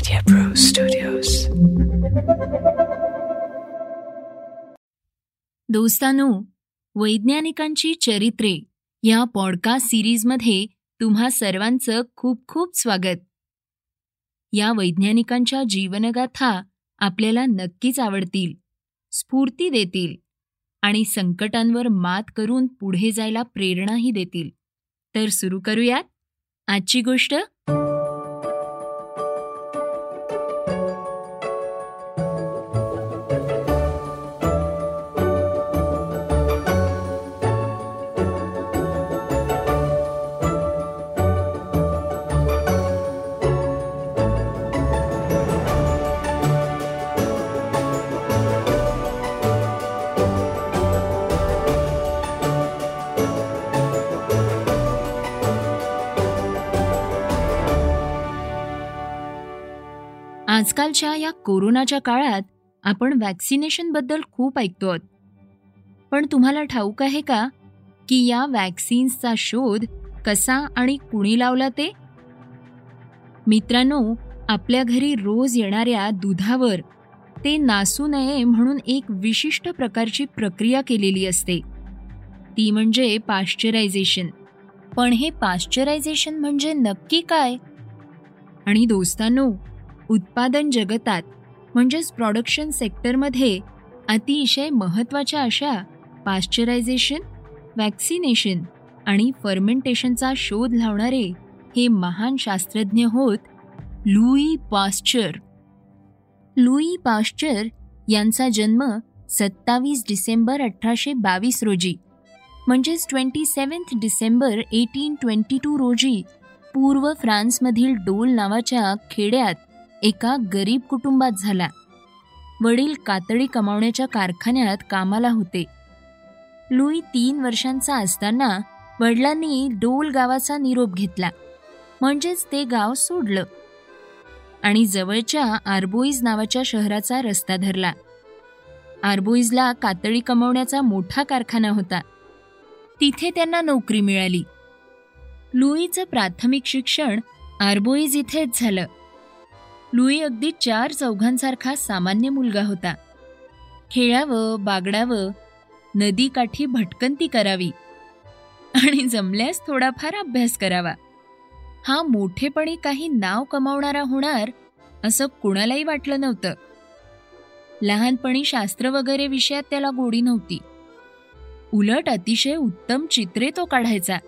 Media Pro Studios. दोस्तानो वैज्ञानिकांची चरित्रे या podcast सिरीजमध्ये तुम्हा सर्वांचं खूप खूप स्वागत. या वैज्ञानिकांच्या जीवनगाथा आपल्याला नक्कीच आवडतील स्फूर्ती देतील आणि संकटांवर मात करून पुढे जायला प्रेरणाही देतील. तर सुरू करूयात आजची गोष्ट. आजकालच्या या कोरोनाच्या काळात आपण वॅक्सिनेशनबद्दल खूप ऐकतो आहोत पण तुम्हाला ठाऊक आहे का की या वॅक्सिन्सचा शोध कसा आणि कुणी लावला ते? मित्रांनो आपल्या घरी रोज येणाऱ्या दुधावर ते नासू नये म्हणून एक विशिष्ट प्रकारची प्रक्रिया केलेली असते. ती म्हणजे पाश्चरायझेशन पण हे पाश्चरायझेशन म्हणजे नक्की काय? आणि दोस्तांनो उत्पादन जगतात म्हणजेच प्रॉडक्शन सेक्टरमध्ये अतिशय महत्त्वाच्या अशा पाश्चरायझेशन वॅक्सिनेशन आणि फर्मेंटेशनचा शोध लावणारे हे महान शास्त्रज्ञ होत लुई पाश्चर. लुई पाश्चर यांचा जन्म सत्तावीस डिसेंबर अठराशे बावीस रोजी म्हणजेच twenty seventh December eighteen twenty two रोजी पूर्व फ्रान्समधील डोल नावाच्या खेड्यात एका गरीब कुटुंबात झाला. वडील कातडी कमावण्याच्या कारखान्यात कामाला होते. लुई तीन वर्षांचा असताना वडिलांनी डोल गावाचा निरोप घेतला. म्हणजेच ते गाव सोडलं. आणि जवळच्या आर्बोईज नावाच्या शहराचा रस्ता धरला. आर्बोईजला कातडी कमावण्याचा मोठा कारखाना होता. तिथे त्यांना नोकरी मिळाली. लुईचं प्राथमिक शिक्षण आर्बोईज इथेच झालं. लुई अगदी चार चौघांसारखा सामान्य मुलगा होता. खेळावं बागडावं नदीकाठी भटकंती करावी आणि जमल्यास थोडाफार अभ्यास करावा. हा मोठेपणी काही नाव कमावणारा होणार असं कुणालाही वाटलं नव्हतं. लहानपणी शास्त्र वगैरे विषयात त्याला गोडी नव्हती. उलट अतिशय उत्तम चित्रे तो काढायचा.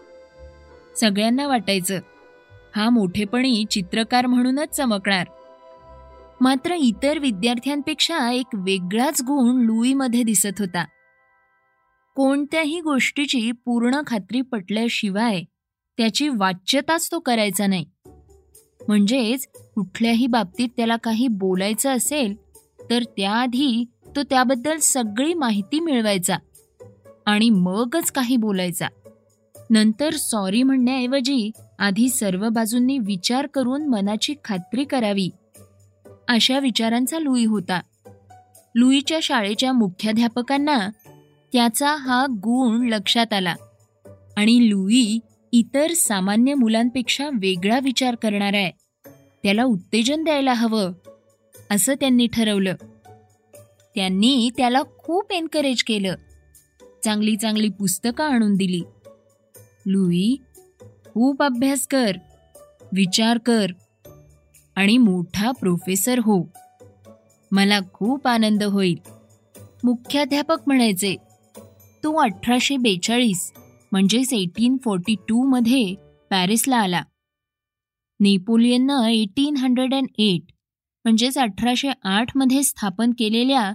सगळ्यांना वाटायचं हा मोठेपणी चित्रकार म्हणूनच चमकणार. मात्र इतर विद्यार्थ्यांपेक्षा एक वेगळाच गुण लुईमध्ये दिसत होता. कोणत्याही गोष्टीची पूर्ण खात्री पटल्याशिवाय त्याची वाच्यताच तो करायचा नाही. म्हणजेच कुठल्याही बाबतीत त्याला काही बोलायचं असेल तर त्याआधी तो त्याबद्दल सगळी माहिती मिळवायचा आणि मगच काही बोलायचा. नंतर सॉरी म्हणण्याऐवजी आधी सर्व बाजूंनी विचार करून मनाची खात्री करावी. अशा विचारांचा लुई होता. लुईच्या शाळेच्या मुख्याध्यापकांना त्याचा हा गुण लक्षात आला आणि लुई इतर सामान्य मुलांपेक्षा वेगळा विचार करणार आहे. त्याला उत्तेजन द्यायला हवं असं त्यांनी ठरवलं. त्यांनी त्याला खूप एनकरेज केलं. चांगली चांगली पुस्तकं आणून दिली. लुई खूप अभ्यास कर विचार कर. आणि मोठा प्रोफेसर हो. मला खूप आनंद होईल. मुख्याध्यापक म्हणायचे तो अठराशे बेचाळीस म्हणजेच एटीन फोर्टी टूमध्ये पॅरिसला आला. नेपोलियननं एटीन हंड्रेड अँड एट म्हणजेच अठराशे आठमध्ये स्थापन केलेल्या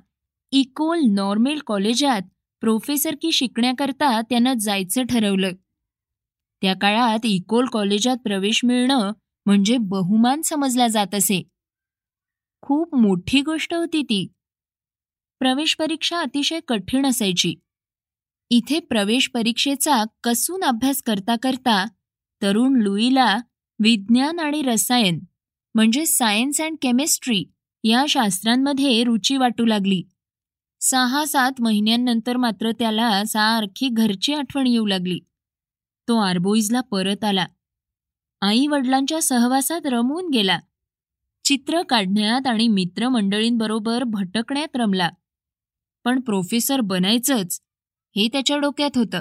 इकोल नॉर्मेल कॉलेजात प्रोफेसरकी शिकण्याकरता त्यानं जायचं ठरवलं. त्या काळात इकोल कॉलेजात प्रवेश मिळणं म्हणजे बहुमान समजला जात असे. खूप मोठी गोष्ट होती ती. प्रवेश परीक्षा अतिशय कठीण असायची. इथे प्रवेश परीक्षेचा कसून अभ्यास करता करता तरुण लुईला विज्ञान आणि रसायन म्हणजे सायन्स अँड केमिस्ट्री या शास्त्रांमध्ये रुची वाटू लागली. सहा सात महिन्यांनंतर मात्र त्याला सारखी घरची आठवण येऊ लागली. तो आर्बोईजला परत आला. आई वडिलांच्या सहवासात रमून गेला. चित्र काढण्यात आणि मित्रमंडळींबरोबर भटकण्यात रमला. पण प्रोफेसर बनायचंच हे त्याच्या डोक्यात होतं.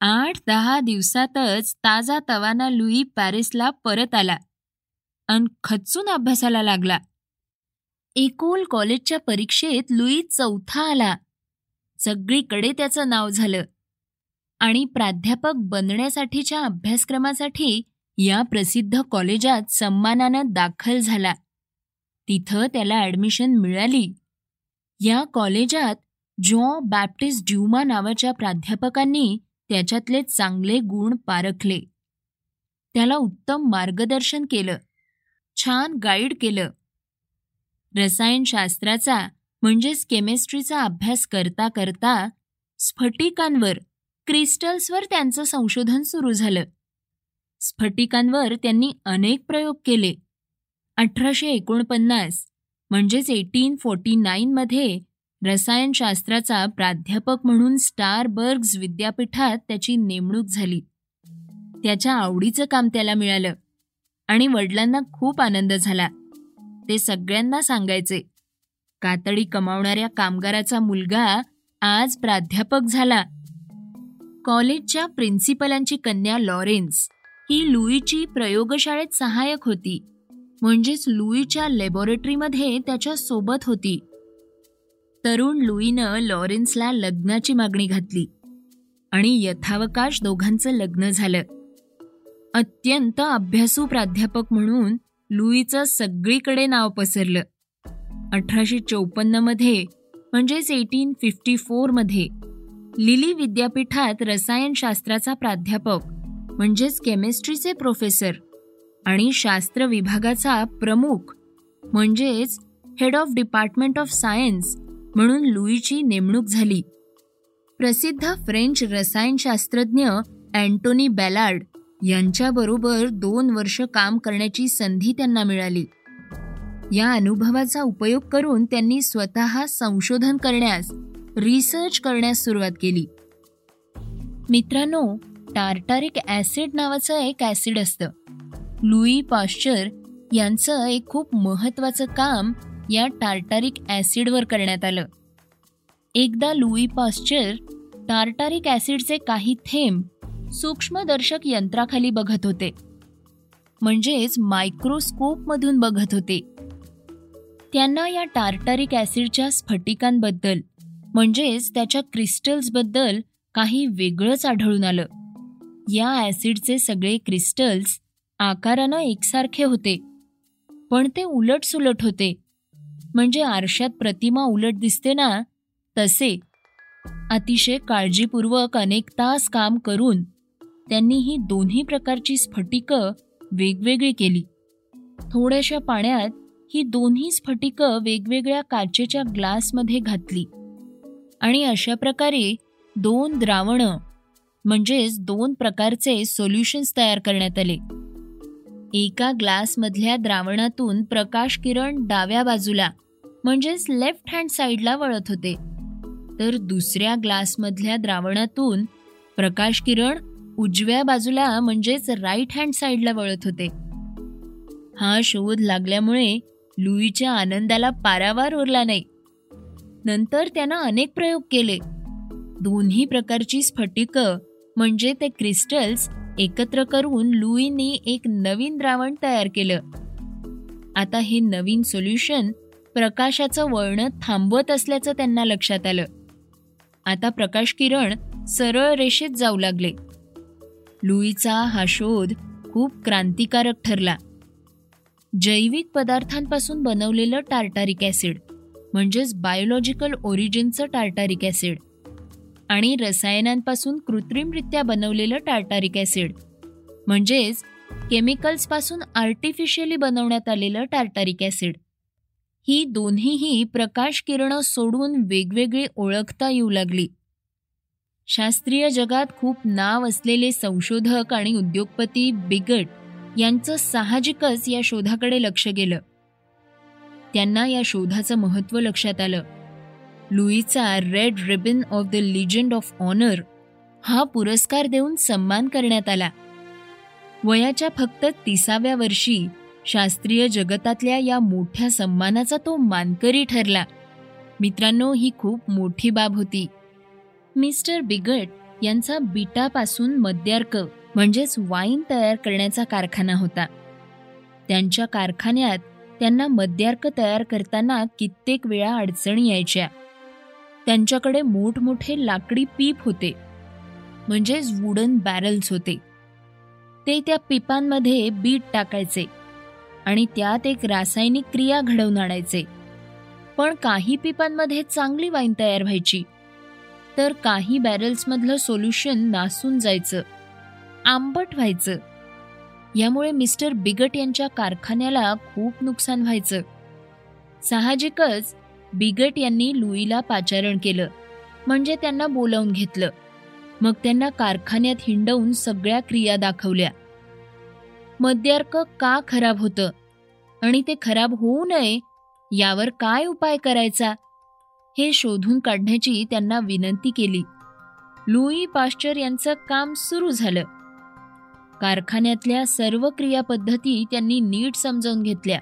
आठ दहा दिवसातच ताजा तवाना लुई पॅरिसला परत आला अन खचून अभ्यासाला लागला. एकोल कॉलेजच्या परीक्षेत लुई चौथा आला. सगळीकडे त्याचं नाव झालं. आणि प्राध्यापक बनण्यासाठीच्या अभ्यासक्रमासाठी या प्रसिद्ध कॉलेजात सन्मानानं दाखल झाला. तिथं त्याला ॲडमिशन मिळाली. या कॉलेजात जॉ बॅप्टिस्ट ड्युमा नावाच्या प्राध्यापकांनी त्याच्यातले चांगले गुण पारखले. त्याला उत्तम मार्गदर्शन केलं. छान गाईड केलं. रसायनशास्त्राचा म्हणजेच केमिस्ट्रीचा अभ्यास करता करता स्फटिकांवर क्रिस्टल्सवर त्यांचं संशोधन सुरू झालं. स्फटिकांवर त्यांनी अनेक प्रयोग केले. अठराशे एकोणपन्नास म्हणजेच एटीन फोर्टी नाईनमध्ये रसायनशास्त्राचा प्राध्यापक म्हणून स्टारबर्ग्स विद्यापीठात त्याची नेमणूक झाली. त्याच्या आवडीचं काम त्याला मिळालं आणि वडिलांना खूप आनंद झाला. ते सगळ्यांना सांगायचे कातडी कमावणाऱ्या कामगाराचा मुलगा आज प्राध्यापक झाला. कॉलेजच्या प्रिन्सिपलांची कन्या लॉरेन्स ही लुईची प्रयोगशाळेत सहाय्यक होती. म्हणजेच लुईच्या लॅबॉरेटरीमध्ये त्याच्या सोबत होती. तरुण लुईनं लॉरेन्सला लग्नाची मागणी घातली. आणि यथावकाश दोघांचं लग्न झालं. अत्यंत अभ्यासू प्राध्यापक म्हणून लुईचं सगळीकडे नाव पसरलं. अठराशे चौपन्नमध्ये म्हणजेच एटीन फिफ्टी फोरमध्ये लिली विद्यापीठात रसायनशास्त्राचा प्राध्यापक म्हणजेच केमिस्ट्रीचे प्रोफेसर आणि शास्त्र विभागाचा प्रमुख म्हणजेच head of department of science म्हणून लुईची नेमणूक झाली. प्रसिद्ध फ्रेंच रसायनशास्त्रज्ञ अँटोनी बॅलार्ड यांच्याबरोबर दोन वर्ष काम करण्याची संधी त्यांना मिळाली. या अनुभवाचा उपयोग करून त्यांनी स्वतः संशोधन करण्यास रिसर्च करण्यास सुरुवात केली. मित्रांनो टार्टारिक ॲसिड नावाचं एक ॲसिड असतं. लुई पॉश्चर यांचं एक खूप महत्त्वाचं काम या टार्टारिक ॲसिडवर करण्यात आलं. एकदा लुई पॉश्चर टार्टारिक ॲसिडचे काही थेंब सूक्ष्मदर्शक यंत्राखाली बघत होते. म्हणजेच मायक्रोस्कोपमधून बघत होते. त्यांना या टार्टारिक ॲसिडच्या स्फटिकांबद्दल म्हणजेच त्याच्या क्रिस्टल्सबद्दल काही वेगळंच आढळून आलं. या ॲसिडचे सगळे क्रिस्टल्स आकारानं एकसारखे होते पण ते उलटसुलट होते. म्हणजे आरशात प्रतिमा उलट दिसते ना तसे. अतिशय काळजीपूर्वक अनेक तास काम करून त्यांनी ही दोन्ही प्रकारची स्फटिकं वेगवेगळी केली. थोड्याशा पाण्यात ही दोन्ही स्फटिकं वेगवेगळ्या काचेच्या ग्लासमध्ये घातली. आणि अशा प्रकारे दोन द्रावणं म्हणजेच दोन प्रकारचे सोल्युशन्स तयार करण्यात आले. एका ग्लासमधल्या द्रावणातून प्रकाश किरण डाव्या बाजूला म्हणजेच लेफ्ट हँड साईडला वळत होते. तर दुसऱ्या ग्लासमधल्या द्रावणातून प्रकाश किरण उजव्या बाजूला म्हणजेच राईट हँड साईडला वळत होते. हा शोध लागल्यामुळे लुईच्या आनंदाला पारावार उरला नाही. नंतर त्यानं अनेक प्रयोग केले. दोन्ही प्रकारची स्फटिकं म्हणजे ते क्रिस्टल्स एकत्र करून लुईनी एक नवीन द्रावण तयार केलं. आता हे नवीन सोल्युशन प्रकाशाचं वळणं थांबवत असल्याचं त्यांना लक्षात आलं. आता प्रकाश किरण सरळ रेषेत जाऊ लागले. लुईचा हा शोध खूप क्रांतिकारक ठरला. जैविक पदार्थांपासून बनवलेलं टार्टारिक ॲसिड म्हणजेच बायोलॉजिकल ओरिजिनचं टार्टारिक ॲसिड आणि रसायनांपासून कृत्रिमरित्या बनवलेलं टार्टारिक ॲसिड. म्हणजेच केमिकल्सपासून आर्टिफिशियली बनवण्यात आलेलं टार्टारिक ॲसिड. ही दोन्हीही प्रकाश किरणं सोडून वेगवेगळी ओळखता येऊ लागली. शास्त्रीय जगात खूप नाव असलेले संशोधक आणि उद्योगपती बिगट यांचं साहजिकच या शोधाकडे लक्ष गेलं. त्यांना या शोधाचं महत्त्व लक्षात आलं. लुईचा red ribbon of the legion of honour हा पुरस्कार देऊन सन्मान करण्यात आला. वयाच्या फक्त तिसाव्या वर्षी शास्त्रीय जगतातल्या या मोठ्या सन्मानाचा तो मानकरी ठरला. मित्रांनो ही खूप मोठी बाब होती. मिस्टर बिगट यांचा बिटापासून मद्यार्क म्हणजेच वाईन तयार करण्याचा कारखाना होता. त्यांच्या कारखान्यात त्यांना मद्यार्क तयार करताना कित्येक वेळा अडचणी यायच्या. त्यांच्याकडे मोठमोठे लाकडी पीप होते म्हणजेच वुडन बॅरल्स होते. ते त्या पिपांमध्ये बीट टाकायचे आणि त्यात एक रासायनिक क्रिया घडवून आणायचे. पण काही पिपांमध्ये चांगली वाईन तयार व्हायची तर काही बॅरल्समधलं सोल्युशन नासून जायचं आंबट व्हायचं. यामुळे मिस्टर बिगट यांच्या कारखान्याला खूप नुकसान व्हायचं. साहजिकच बिगट यांनी लुईला पाचारण केलं. म्हणजे त्यांना बोलावून घेतलं. मग त्यांना कारखान्यात हिंडवून सगळ्या क्रिया दाखवल्या. मद्यार्क का खराब होतं? आणि ते खराब होऊ नये यावर काय उपाय करायचा? हे शोधून काढण्याची त्यांना विनंती केली. लुई पाश्चर यांचं काम सुरू झालं. कारखान्यातल्या सर्व क्रियापद्धती त्यांनी नीट समजावून घेतल्या.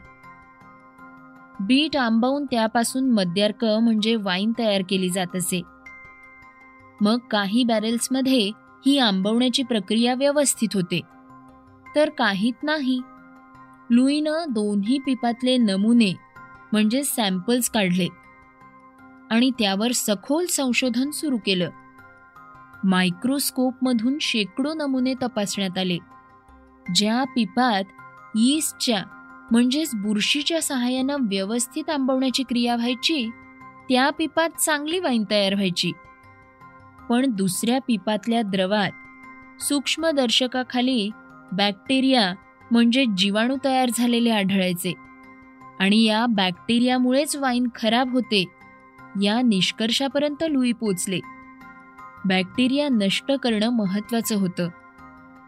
बीट आंबवून त्यापासून मद्यार्क म्हणजे वाईन तयार केली जात असे. मग काही बॅरेल्समध्ये ही आंबवण्याची प्रक्रिया व्यवस्थित होते. तर काहीत नाही. लुईनं दोन्ही पिपातले नमुने म्हणजे सॅम्पल्स काढले. आणि त्यावर सखोल संशोधन सुरू केलं. मायक्रोस्कोपमधून शेकडो नमुने तपासण्यात आले. ज्या पिपात यीस्टच्या म्हणजेच बुरशीच्या सहाय्यानं व्यवस्थित आंबवण्याची क्रिया व्हायची त्या पिपात चांगली वाईन तयार व्हायची. पण दुसऱ्या पिपातल्या द्रवात सूक्ष्मदर्शकाखाली बॅक्टेरिया म्हणजे जीवाणू तयार झालेले आढळायचे आणि या बॅक्टेरियामुळेच वाईन खराब होते या निष्कर्षापर्यंत लुई पोचले. बॅक्टेरिया नष्ट करणं महत्वाचं होतं.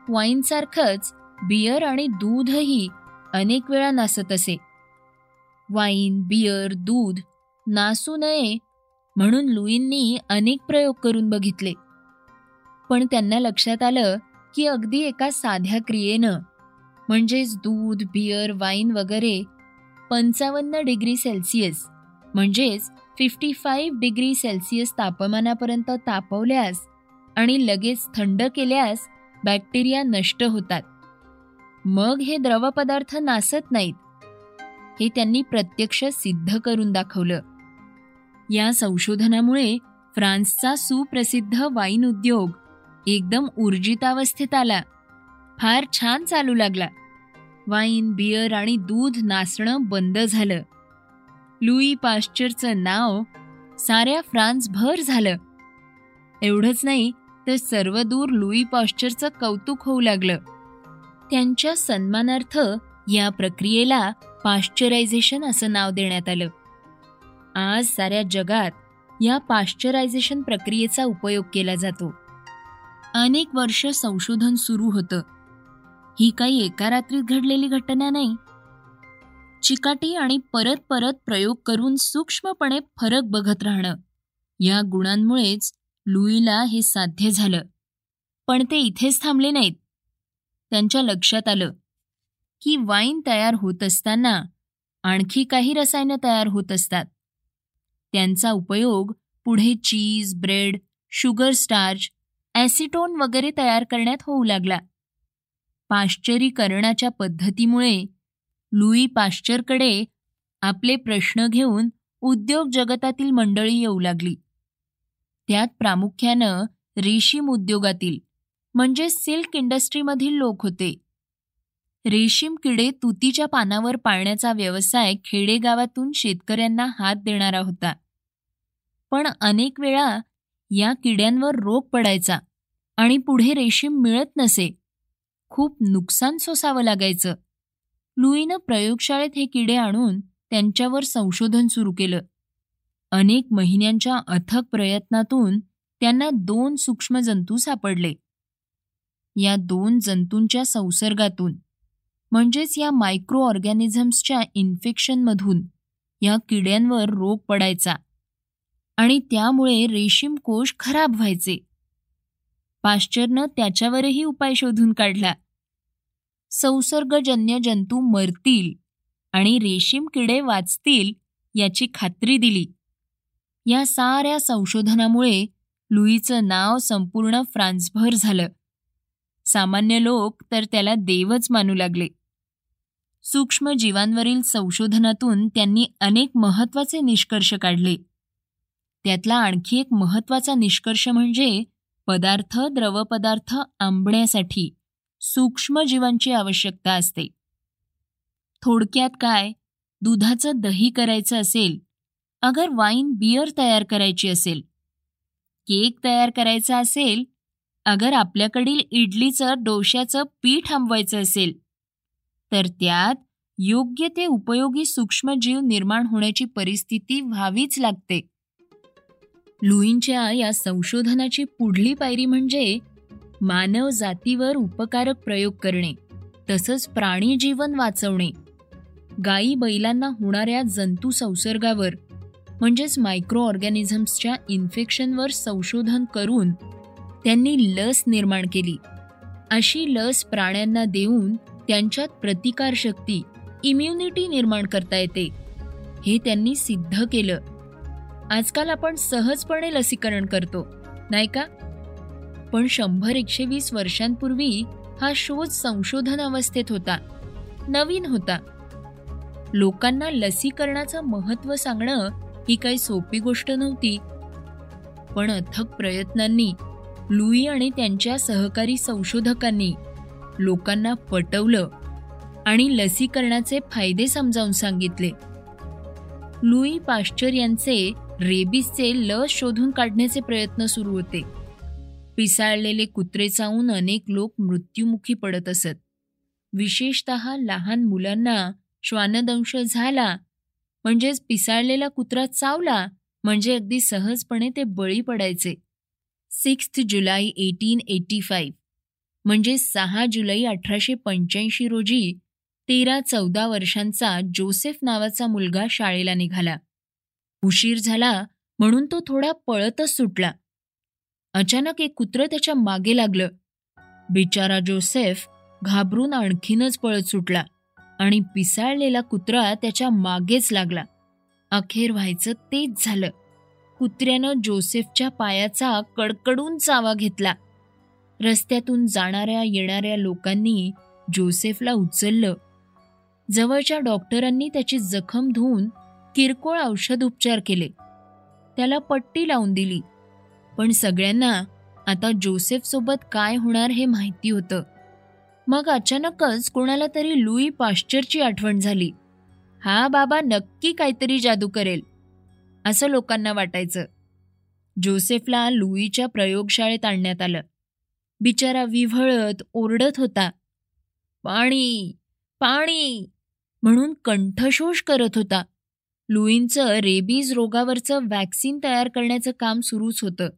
वाईनसारखंच बियर आणि दूधही अनेक वेळा नासत असे. वाईन बियर दूध नासू नये म्हणून लुईंनी अनेक प्रयोग करून बघितले. पण त्यांना लक्षात आलं की अगदी एका साध्या क्रियेनं म्हणजेच दूध बियर वाईन वगैरे पंचावन्न डिग्री सेल्सिअस म्हणजेच फिफ्टी फाईव्ह डिग्री सेल्सिअस तापमानापर्यंत तापवल्यास आणि लगेच थंड केल्यास बॅक्टेरिया नष्ट होतात. मग हे द्रवपदार्थ नासत नाहीत. हे त्यांनी प्रत्यक्ष सिद्ध करून दाखवलं. या संशोधनामुळे फ्रान्सचा सुप्रसिद्ध वाईन उद्योग एकदम ऊर्जितावस्थेत आला. फार छान चालू लागला. वाईन बियर आणि दूध नासणं बंद झालं. लुई पाश्चरचं नाव साऱ्या फ्रान्सभर झालं. एवढंच नाही तर सर्वदूर लुई पाश्चरचं कौतुक होऊ लागलं. त्यांच्या सन्मानार्थ या प्रक्रियेला पाश्चरायझेशन असं नाव देण्यात आलं. आज साऱ्या जगात या पाश्चरायझेशन प्रक्रियेचा उपयोग केला जातो. अनेक वर्ष संशोधन सुरू होतं. ही काही एका रात्रीत घडलेली घटना नाही. चिकाटी आणि परत परत प्रयोग करून सूक्ष्मपणे फरक बघत राहणं या गुणांमुळेच लुईला हे साध्य झालं. पण ते इथेच थांबले नाहीत. त्यांच्या लक्षात आलं की वाईन तयार होत असताना आणखी काही रसायनं तयार होत असतात. त्यांचा उपयोग पुढे cheese bread sugar starch acetone वगैरे तयार करण्यात होऊ लागला. पाश्चरीकरणाच्या पद्धतीमुळे लुई पाश्चरकडे आपले प्रश्न घेऊन उद्योग जगतातील मंडळी येऊ लागली. त्यात प्रामुख्यानं रेशीम उद्योगातील म्हणजे सिल्क इंडस्ट्रीमधील लोक होते. रेशीम किडे तुतीच्या पानावर पाळण्याचा व्यवसाय खेडेगावातून शेतकऱ्यांना हात देणारा होता. पण अनेक वेळा या किड्यांवर रोग पडायचा आणि पुढे रेशीम मिळत नसे. खूप नुकसान सोसावं लागायचं. लुईनं प्रयोगशाळेत हे किडे आणून त्यांच्यावर संशोधन सुरू केलं. अनेक महिन्यांच्या अथक प्रयत्नातून त्यांना दोन सूक्ष्मजंतू सापडले. या दोन जंतूंच्या संसर्गातून म्हणजेच या मायक्रो ऑर्गॅनिझम्सच्या इन्फेक्शनमधून या किड्यांवर रोग पडायचा आणि त्यामुळे रेशीम कोश खराब व्हायचे. पाश्चरनं त्याच्यावरही उपाय शोधून काढला. संसर्गजन्य जंतू मरतील आणि रेशीम किडे वाचतील याची खात्री दिली. या साऱ्या संशोधनामुळे लुईचं नाव संपूर्ण फ्रान्सभर झालं. सामान्य लोक तर त्याला देवच मानू लागले. सूक्ष्म जीवांवरील संशोधनातून त्यांनी अनेक महत्त्वाचे निष्कर्ष काढले. त्यातला आणखी एक महत्त्वाचा निष्कर्ष म्हणजे पदार्थ द्रवपदार्थ आंबण्यासाठी सूक्ष्म जीवांची आवश्यकता असते. थोडक्यात काय? दुधाचं दही करायचं असेल अगर वाईन बियर तयार करायची असेल केक तयार करायचा असेल अगर आपल्याकडील इडलीचं डोश्याचं पीठ आंबवायचं असेल तर त्यात योग्य ते उपयोगी सूक्ष्मजीव निर्माण होण्याची परिस्थिती व्हावीच लागते. लुईंच्या या संशोधनाची पुढली पायरी म्हणजे मानव जातीवर उपकारक प्रयोग करणे तसंच प्राणी जीवन वाचवणे. गायी बैलांना होणाऱ्या जंतू संसर्गावर म्हणजेच मायक्रो ऑर्गॅनिझम्सच्या इन्फेक्शनवर संशोधन करून त्यांनी लस निर्माण केली. अशी लस प्राण्यांना देऊन त्यांच्यात प्रतिकारशक्ती इम्युनिटी निर्माण करता येते. हे त्यांनी सिद्ध केलं. आजकाल आपण सहजपणे लसीकरण करतो नाही का? पण शंभर एकशे वीस वर्षांपूर्वी हा शोध संशोधन अवस्थेत होता नवीन होता. लोकांना लसीकरणाचं महत्त्व सांगणं ही काही सोपी गोष्ट नव्हती. पण अथक प्रयत्नांनी लुई आणि त्यांच्या सहकारी संशोधकांनी लोकांना पटवलं आणि लसीकरणाचे फायदे समजावून सांगितले. लुई पाश्चर यांचे रेबीजचे लस शोधून काढण्याचे प्रयत्न सुरू होते. पिसाळलेले कुत्रे चावून अनेक लोक मृत्युमुखी पडत असत. विशेषत लहान मुलांना श्वानदंश झाला म्हणजेच पिसाळलेला कुत्रा चावला म्हणजे अगदी सहजपणे ते बळी पडायचे. Sixth July eighteen eighty five. म्हणजे सहा जुलै अठराशे पंच्याऐंशी रोजी तेरा चौदा वर्षांचा जोसेफ नावाचा मुलगा शाळेला निघाला. उशीर झाला म्हणून तो थोडा पळतच सुटला. अचानक एक कुत्रं त्याच्यामागे लागलं. बिचारा जोसेफ घाबरून आणखीनच पळत सुटला आणि पिसाळलेला कुत्रा त्याच्या मागेच लागला. अखेर व्हायचं तेच झालं. कुत्र्यानं जोसेफच्या पायाचा कडकडून चावा घेतला. रस्त्यातून जाणाऱ्या येणाऱ्या लोकांनी जोसेफला उचललं. जवळच्या डॉक्टरांनी त्याची जखम धुवून किरकोळ औषध उपचार केले. त्याला पट्टी लावून दिली. पण सगळ्यांना आता जोसेफसोबत काय होणार हे माहिती होतं. मग अचानकच कोणाला तरी लुई पाश्चरची आठवण झाली. हा बाबा नक्की काहीतरी जादू करेल. असं लोकांना वाटायचं. जोसेफला लुईच्या प्रयोगशाळेत आणण्यात आलं. बिचारा विव्हळत ओरडत होता. पाणी पाणी म्हणून कंठशोष करत होता. लुईंचं रेबीज रोगावरचं वॅक्सिन तयार करण्याचं काम सुरूच होतं.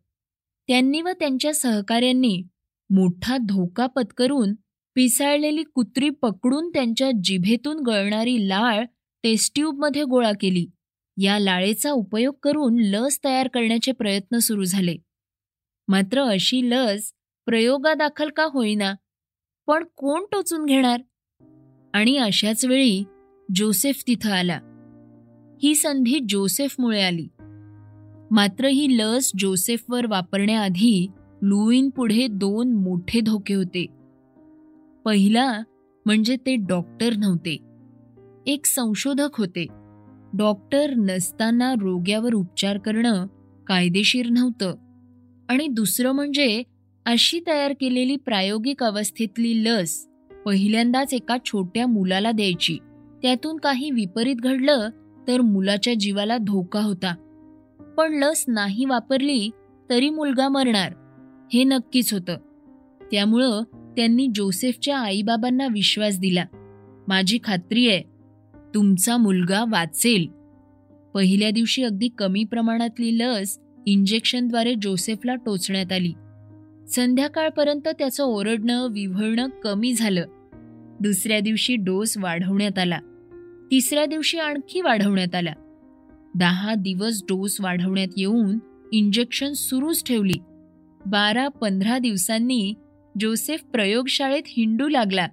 त्यांनी व त्यांच्या सहकाऱ्यांनी मोठा धोका पत्करून पिसाळलेली कुत्री पकडून त्यांच्या जिभेतून गळणारी लाळ टेस्ट्यूबमध्ये गोळा केली. या लाळेचा उपयोग करून लस तयार करण्याचे प्रयत्न सुरू झाले. मात्र अशी लस प्रयोगादाखल का होईना पण कोण टोचून घेणार? आणि अशाच वेळी जोसेफ तिथं आला. ही संधी जोसेफमुळे आली. मात्र ही लस जोसेफवर वापरण्याआधी लुईन पुढे दोन मोठे धोके होते. पहिला म्हणजे ते डॉक्टर नव्हते. एक संशोधक होते. डॉक्टर नसताना रोग्यावर उपचार करणं कायदेशीर नव्हतं. आणि दुसरं म्हणजे अशी तयार केलेली प्रायोगिक अवस्थेतली लस पहिल्यांदाच एका छोट्या मुलाला द्यायची. त्यातून काही विपरीत घडलं तर मुलाच्या जीवाला धोका होता. पण लस नाही वापरली तरी मुलगा मरणार हे नक्कीच होतं. त्यामुळं त्यांनी जोसेफच्या आईबाबांना विश्वास दिला. माझी खात्री आहे तुमचा मुलगा वाचेल. पहिल्या दिवशी अगदी कमी प्रमाणातली लस इंजेक्शनद्वारे जोसेफला टोचण्यात आली. संध्याकाळपर्यंत त्याचं ओरडणं विव्हळणं कमी झालं. दुसऱ्या दिवशी डोस वाढवण्यात आला. तिसऱ्या दिवशी आणखी वाढवण्यात आला. दहा दिवस डोस वाढवण्यात येऊन इंजेक्शन सुरूच ठेवली. बारा पंधरा दिवसांनी जोसेफ प्रयोगशाळेत हिंडू लागला.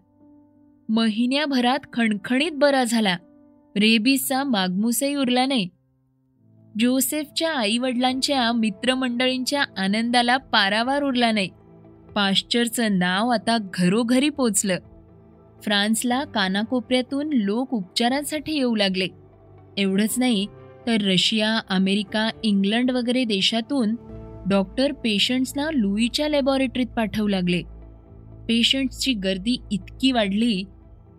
महिन्याभरात खणखणीत बरा झाला. रेबीजचा मागमूसही उरला नाही. जोसेफच्या आईवडिलांच्या मित्रमंडळींच्या आनंदाला पारावार उरला नाही. पाश्चरचं नाव आता घरोघरी पोचलं. फ्रान्सला कानाकोपऱ्यातून लोक उपचारांसाठी येऊ लागले. एवढंच नाही तर रशिया अमेरिका इंग्लंड वगैरे देशातून डॉक्टर पेशंट्सना लुईच्या लॅबॉरेटरीत पाठवू लागले. पेशंट्सची गर्दी इतकी वाढली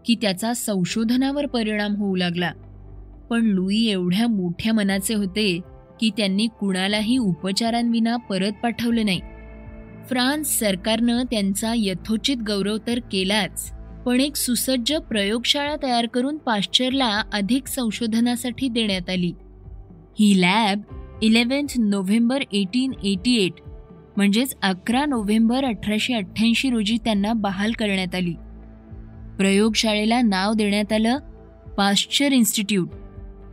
की त्याचा संशोधनावर परिणाम होऊ लागला. पण लुई एवढ्या मोठ्या मनाचे होते की त्यांनी कुणालाही उपचारांविना परत पाठवले नाही. फ्रान्स सरकारनं त्यांचा यथोचित गौरव तर केलाच पण एक सुसज्ज प्रयोगशाळा तयार करून पाश्चरला अधिक संशोधनासाठी देण्यात आली. ही lab eleventh November eighteen eighty eight म्हणजेच अकरा नोव्हेंबर अठराशे अठ्ठ्याऐंशी रोजी त्यांना बहाल करण्यात आली. प्रयोगशाळेला नाव देण्यात आलं पाश्चर इन्स्टिट्यूट.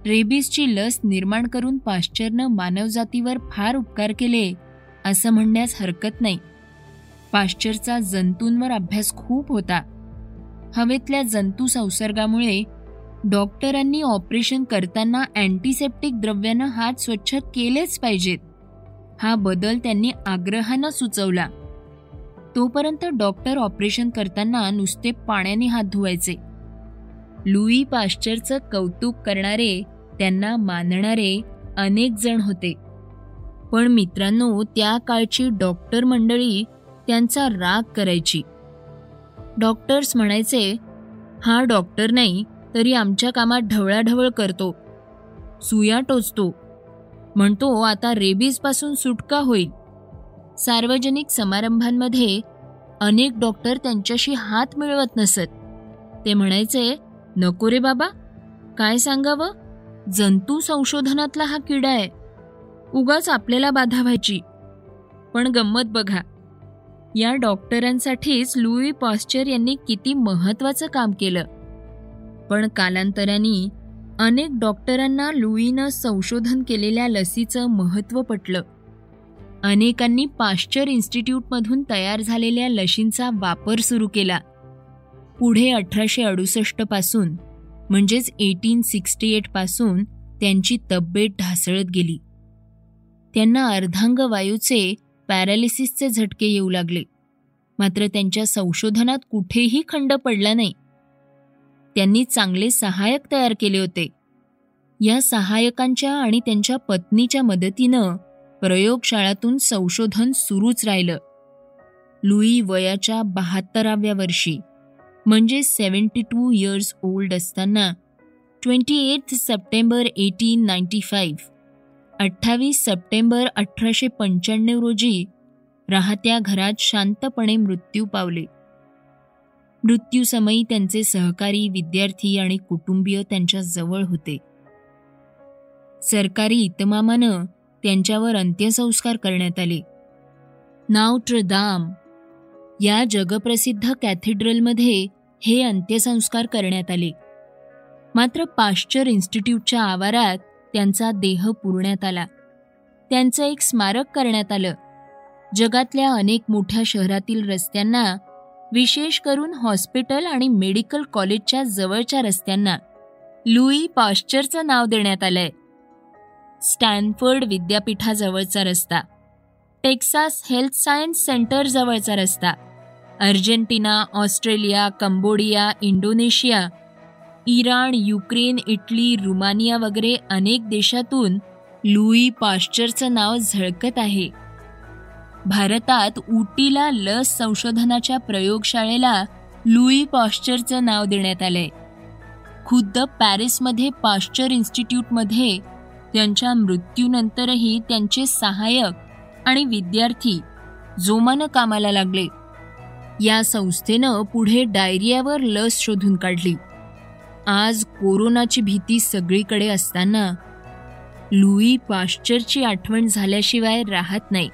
रेबीजची लस निर्माण करून पाश्चरनं मानवजातीवर फार उपकार केले असं म्हणण्यास हरकत नाही. पाश्चरचा जंतूंवर अभ्यास खूप होता. हवेतल्या जंतू संसर्गामुळे डॉक्टरांनी ऑपरेशन करताना अँटीसेप्टिक द्रव्यानं हात स्वच्छ केलेच पाहिजेत. हा बदल त्यांनी आग्रहानं सुचवला. तोपर्यंत डॉक्टर ऑपरेशन करताना नुसते पाण्याने हात धुवायचे. लुई पाश्चरचं कौतुक करणारे त्यांना मानणारे अनेक जण होते. पण मित्रांनो त्या काळची डॉक्टर मंडळी त्यांचा राग करायची. डॉक्टर्स म्हणायचे हा डॉक्टर नाही तरी आमच्या कामात ढवळाढवळ करतो. सुया टोचतो. म्हणतो आता रेबीजपासून सुटका होईल. सार्वजनिक समारंभांमध्ये अनेक डॉक्टर त्यांच्याशी हात मिळवत नसत. ते म्हणायचे नको रे बाबा काय सांगावं? जंतू संशोधनातला हा किडा आहे. उगाच आपल्याला बाधा व्हायची. पण गंमत बघा या डॉक्टरांसाठीच लुई पॉस्चर यांनी किती महत्वाचं काम केलं. पण कालांतराने अनेक डॉक्टरांना लुईनं संशोधन केलेल्या लसीचं महत्त्व पटलं. अनेकांनी पाश्चर इन्स्टिट्यूटमधून तयार झालेल्या लशींचा वापर सुरू केला. पुढे अठराशे अडुसष्टपासून म्हणजेच एटीन सिक्स्टी एटपासून त्यांची तब्येत ढासळत गेली. त्यांना अर्धांग वायूचे पॅरालिसिसचे झटके येऊ लागले. मात्र त्यांच्या संशोधनात कुठेही खंड पडला नाही. त्यांनी चांगले सहायक तयार केले होते. या सहायकांच्या आणि त्यांच्या पत्नीच्या मदतीनं प्रयोगशाळातून संशोधन सुरूच राहिलं. लुई वयाच्या बहात्तराव्या वर्षी म्हणजे सेवन्टी टू इयर्स ओल्ड असताना twenty eighth September eighteen ninety five अठ्ठावीस सप्टेंबर अठराशे पंच्याण्णव रोजी राहत्या घरात शांतपणे मृत्यू पावले. मृत्यूसमयी त्यांचे सहकारी विद्यार्थी आणि कुटुंबीय त्यांच्या जवळ होते. सरकारी इतमामानं त्यांच्यावर अंत्यसंस्कार करण्यात आले. नावट्रदाम या जगप्रसिद्ध कॅथेड्रलमध्ये हे अंत्यसंस्कार करण्यात आले. मात्र पाश्चर इन्स्टिट्यूटच्या आवारात त्यांचा देह पुरण्यात आला. त्यांचं एक स्मारक करण्यात आलं. जगातल्या अनेक मोठ्या शहरातील रस्त्यांना विशेष करून हॉस्पिटल आणि मेडिकल कॉलेजच्या जवळच्या रस्त्यांना. लुई पॉश्चरचं नाव देण्यात आलंय. स्टॅनफर्ड विद्यापीठाजवळचा रस्ता. टेक्सास हेल्थ सायन्स सेंटर जवळचा रस्ता. Argentina Australia Cambodia Indonesia Iran Ukraine Italy Romania वगैरे अनेक देशातून लुई पॉश्चरचं नाव झळकत आहे. भारतात उटीला लस संशोधनाच्या प्रयोगशाळेला लुई पॉश्चरचं नाव देण्यात आलंय. खुद्द पॅरिसमध्ये पॉश्चर इन्स्टिट्यूटमध्ये त्यांच्या मृत्यूनंतरही त्यांचे सहाय्यक आणि विद्यार्थी जोमानं कामाला लागले. या संस्थेनं पुढे डायरियावर लस शोधून काढली. आज कोरोनाची भीती सगळीकडे असताना लुई पाश्चरची आठवण झाल्याशिवाय राहत नाही.